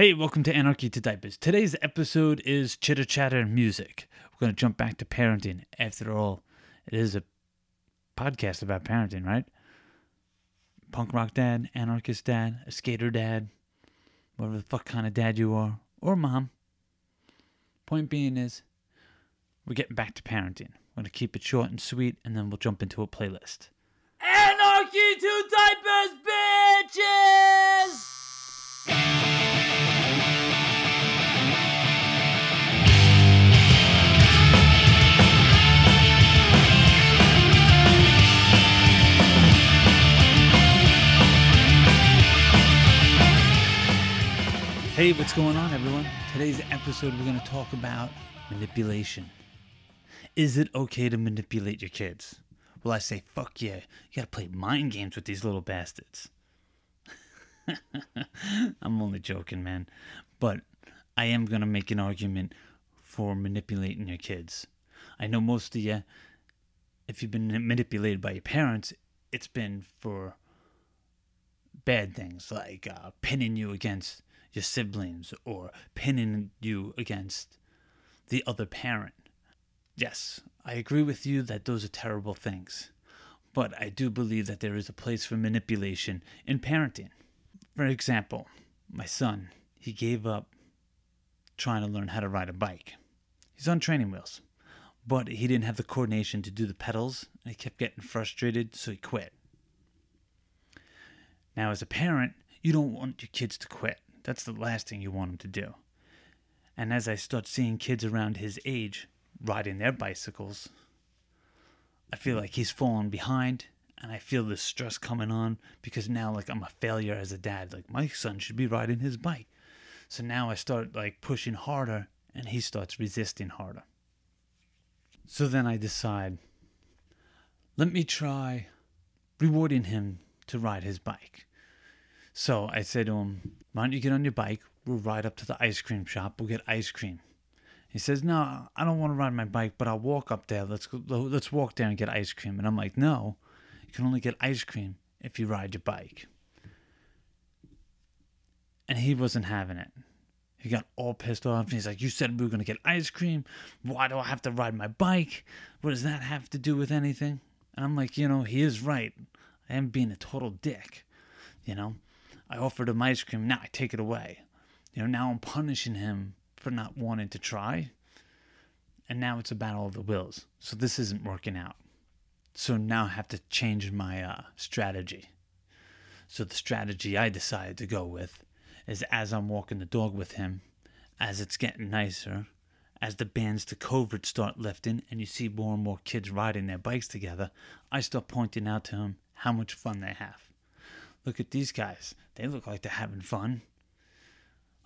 Hey, welcome to Anarchy to Diapers. Today's episode is chitter chatter music. We're going to jump back to parenting. After all, it is a podcast about parenting, right? Punk rock dad, anarchist dad, a skater dad, whatever the fuck kind of dad you are, or mom. Point being is, we're getting back to parenting. We're going to keep it short and sweet, and then we'll jump into a playlist. Anarchy to Diapers, bitches! Hey, what's going on, everyone? Today's episode, we're going to talk about manipulation. Is it okay to manipulate your kids? Well, I say, fuck yeah. You got to play mind games with these little bastards. I'm only joking, man. But I am going to make an argument for manipulating your kids. I know most of you, if you've been manipulated by your parents, it's been for bad things like uh, pinning you against your siblings or pinning you against the other parent. Yes, I agree with you that those are terrible things, but I do believe that there is a place for manipulation in parenting. For example, my son, he gave up trying to learn how to ride a bike. He's on training wheels, but he didn't have the coordination to do the pedals, and he kept getting frustrated, so he quit. Now, as a parent, you don't want your kids to quit. That's the last thing you want him to do. And as I start seeing kids around his age riding their bicycles, I feel like he's falling behind and I feel the stress coming on because now like I'm a failure as a dad. Like my son should be riding his bike. So now I start like pushing harder and he starts resisting harder. So then I decide let me try rewarding him to ride his bike. So I said to him, Why don't you get on your bike? We'll ride up to the ice cream shop. We'll get ice cream. He says, No, I don't want to ride my bike, but I'll walk up there. Let's go, let's walk there and get ice cream. And I'm like, No, you can only get ice cream if you ride your bike. And he wasn't having it. He got all pissed off. He's like, You said we were going to get ice cream. Why do I have to ride my bike? What does that have to do with anything? And I'm like, You know, he is right. I am being a total dick. You know, I offered him ice cream. Now I take it away. You know, now I'm punishing him for not wanting to try. And now it's a battle of the wills. So this isn't working out. So now I have to change my uh, strategy. So the strategy I decided to go with is as I'm walking the dog with him, as it's getting nicer, as the bands to COVID start lifting and you see more and more kids riding their bikes together, I start pointing out to him how much fun they have. Look at these guys. They look like they're having fun.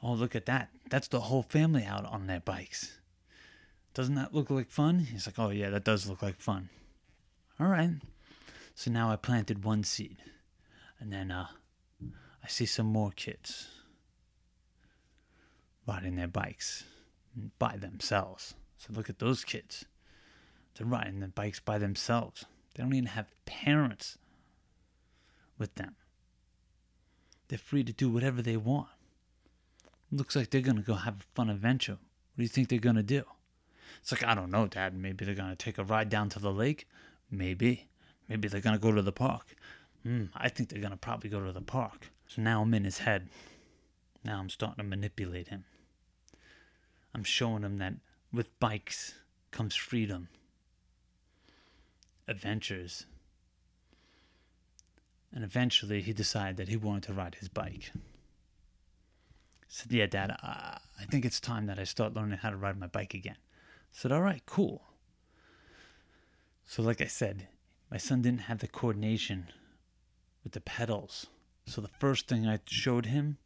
Oh, look at that. That's the whole family out on their bikes. Doesn't that look like fun? He's like, Oh, yeah, that does look like fun. All right. So now I planted one seed. And then uh, I see some more kids riding their bikes by themselves. So look at those kids. They're riding their bikes by themselves. They don't even have parents with them. They're free to do whatever they want. Looks like they're going to go have a fun adventure. What do you think they're going to do? It's like, I don't know, Dad. Maybe they're going to take a ride down to the lake. Maybe. Maybe they're going to go to the park. Hmm, I think they're going to probably go to the park. So now I'm in his head. Now I'm starting to manipulate him. I'm showing him that with bikes comes freedom, adventures. And eventually he decided that he wanted to ride his bike. I said, Yeah, Dad, I think it's time that I start learning how to ride my bike again. I said, All right, cool. So, like I said, my son didn't have the coordination with the pedals. So, the first thing I showed him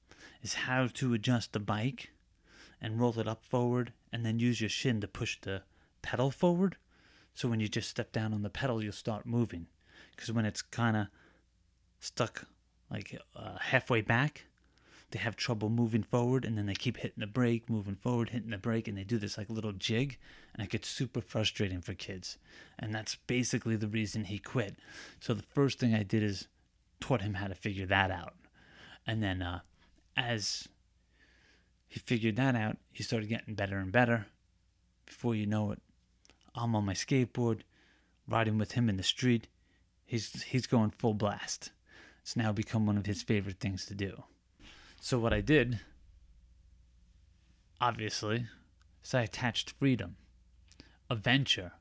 is how to adjust the bike and roll it up forward and then use your shin to push the pedal forward. So, when you just step down on the pedal, you'll start moving. Because when it's kind of stuck like uh, halfway back, they have trouble moving forward and then they keep hitting the brake, moving forward, hitting the brake, and they do this like little jig, and it gets super frustrating for kids. And that's basically the reason he quit. So the first thing I did is taught him how to figure that out. And then uh, as he Figured that out. He started getting better and better. Before you know it, I'm on my skateboard, riding with him in the street. He's he's going full blast. It's now become one of his favorite things to do. So what I did, obviously, is I attached freedom, adventure,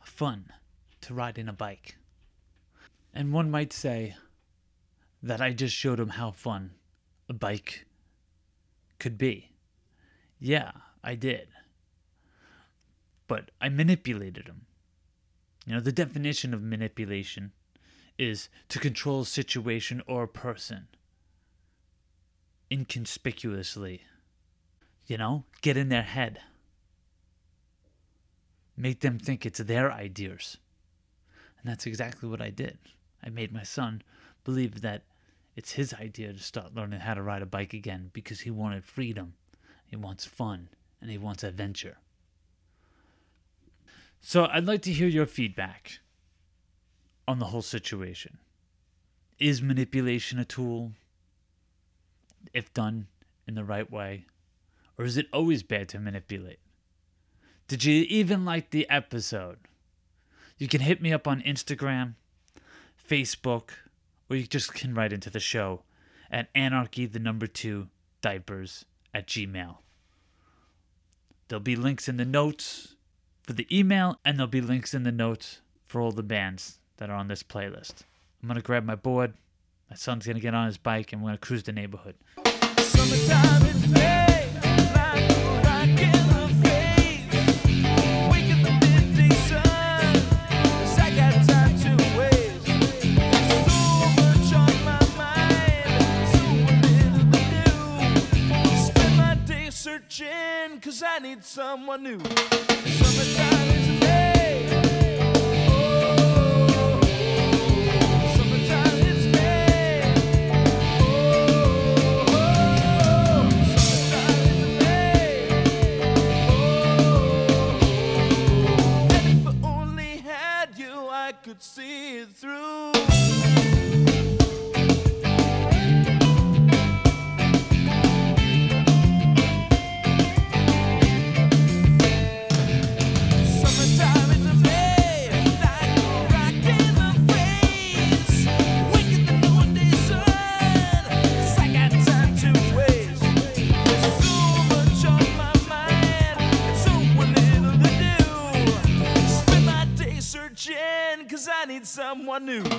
fun to riding a bike. And one might say that I just showed him how fun a bike could be. Yeah, I did. But I manipulated him. You know, the definition of manipulation is to control a situation or a person inconspicuously. You know, get in their head. Make them think it's their ideas. And that's exactly what I did. I made my son believe that it's his idea to start learning how to ride a bike again because he wanted freedom, he wants fun, and he wants adventure. So I'd like to hear your feedback on the whole situation. Is manipulation a tool if done in the right way? Or is it always bad to manipulate? Did you even like the episode? You can hit me up on Instagram, Facebook, or you just can write into the show at anarchy the number two diapers at gmail. There'll be links in the notes for the email, and there'll be links in the notes for all the bands that are on this playlist. I'm gonna grab my board. My son's gonna get on his bike, and we're gonna cruise the neighborhood. Summertime is May, like a someone new.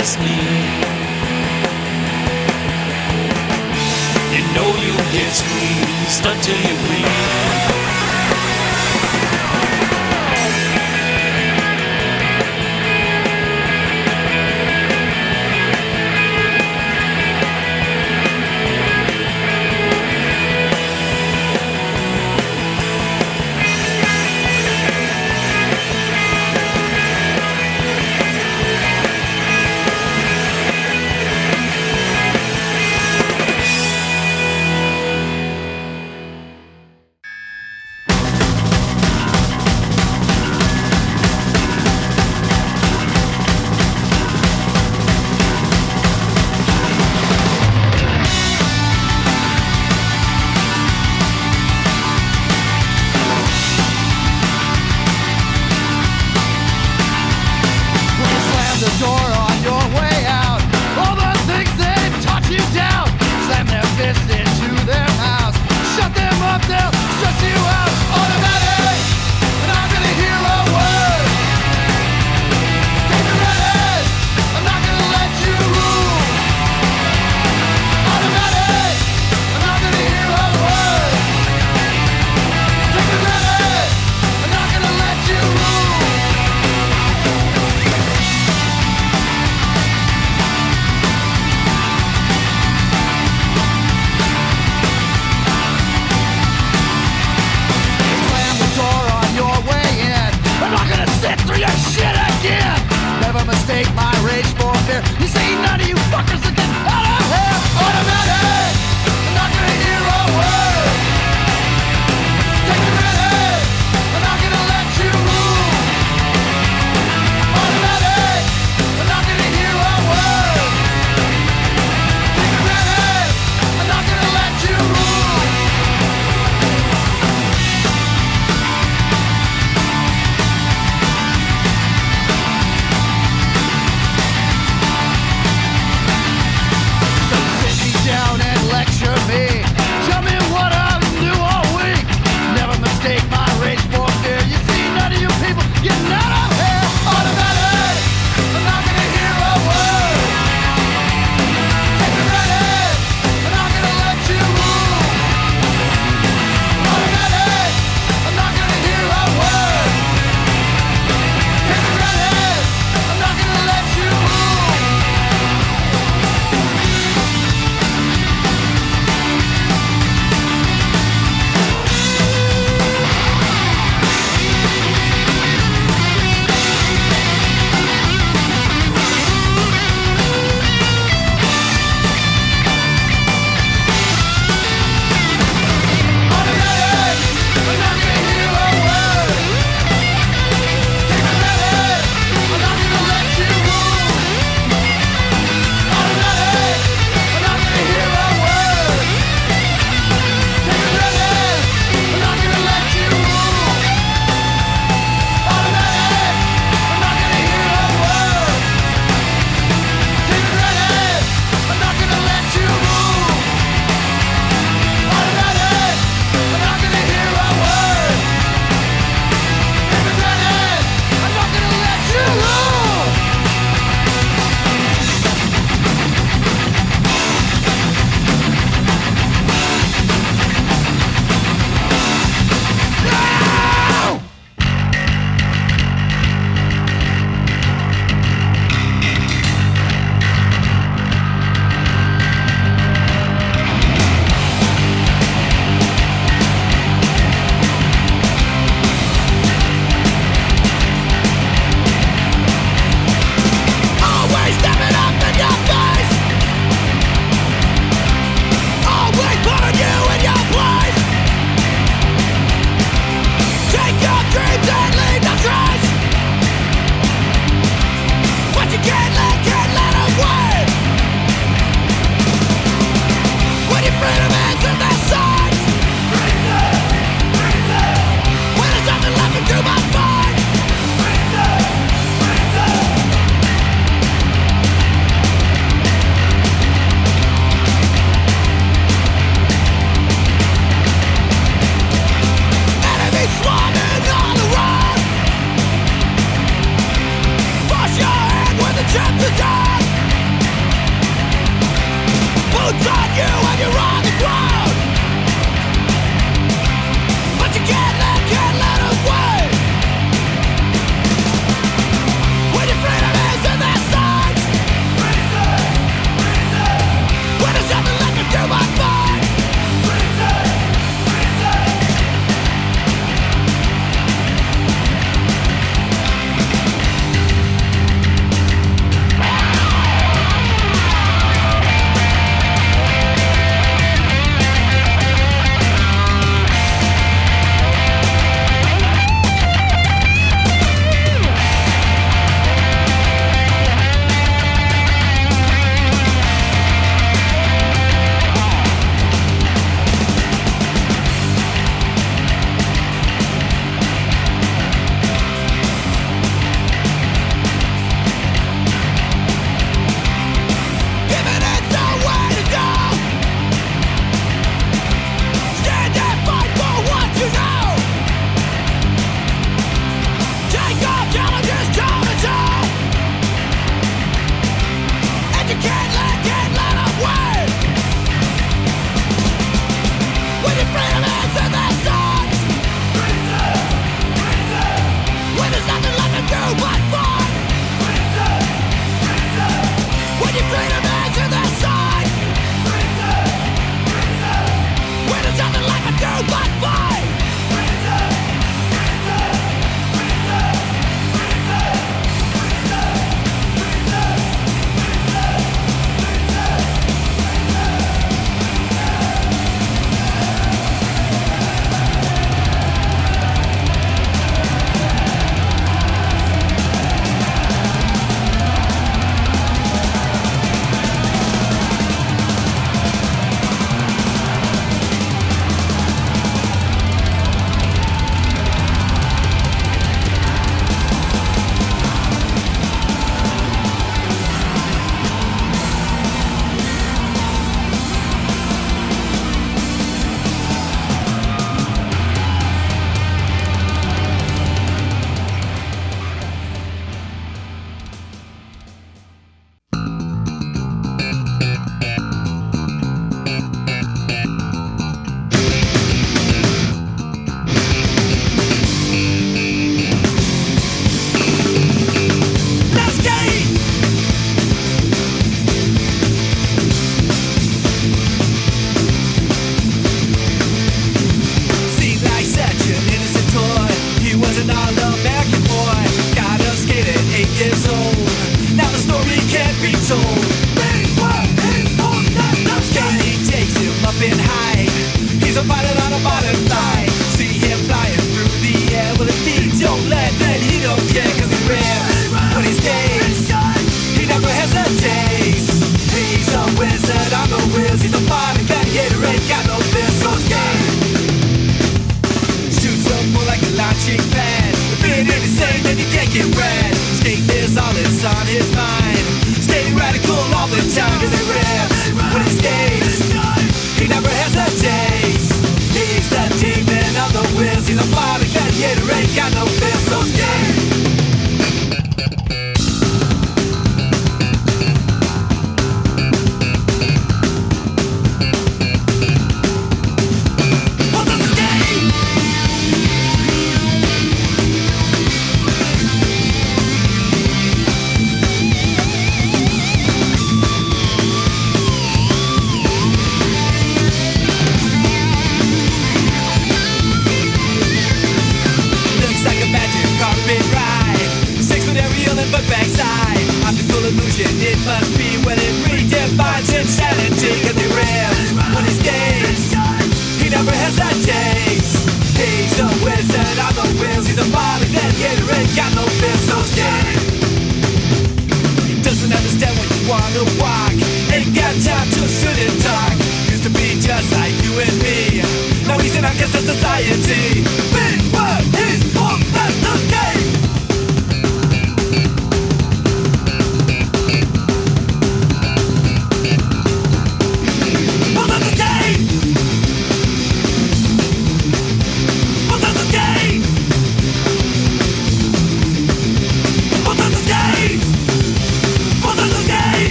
just me. You know you get squeezed until you bleed.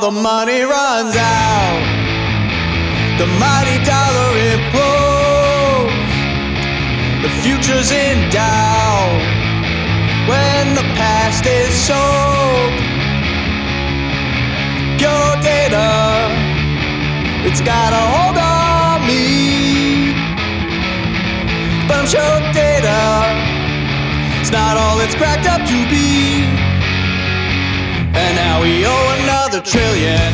The money runs out, the mighty dollar implodes. The future's in doubt when the past is sold. Your data, it's got a hold on me. But I'm sure data, it's not all it's cracked up to be. And now we owe another trillion.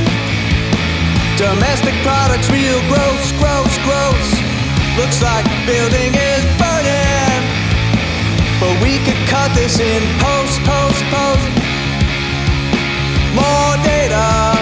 Domestic products, real gross, gross, gross. Looks like the building is burning. But we could cut this in post, post, post. More data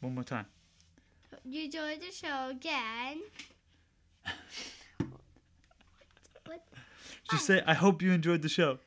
One more time. You Enjoy the show again. what? Just oh. say, I hope you enjoyed the show.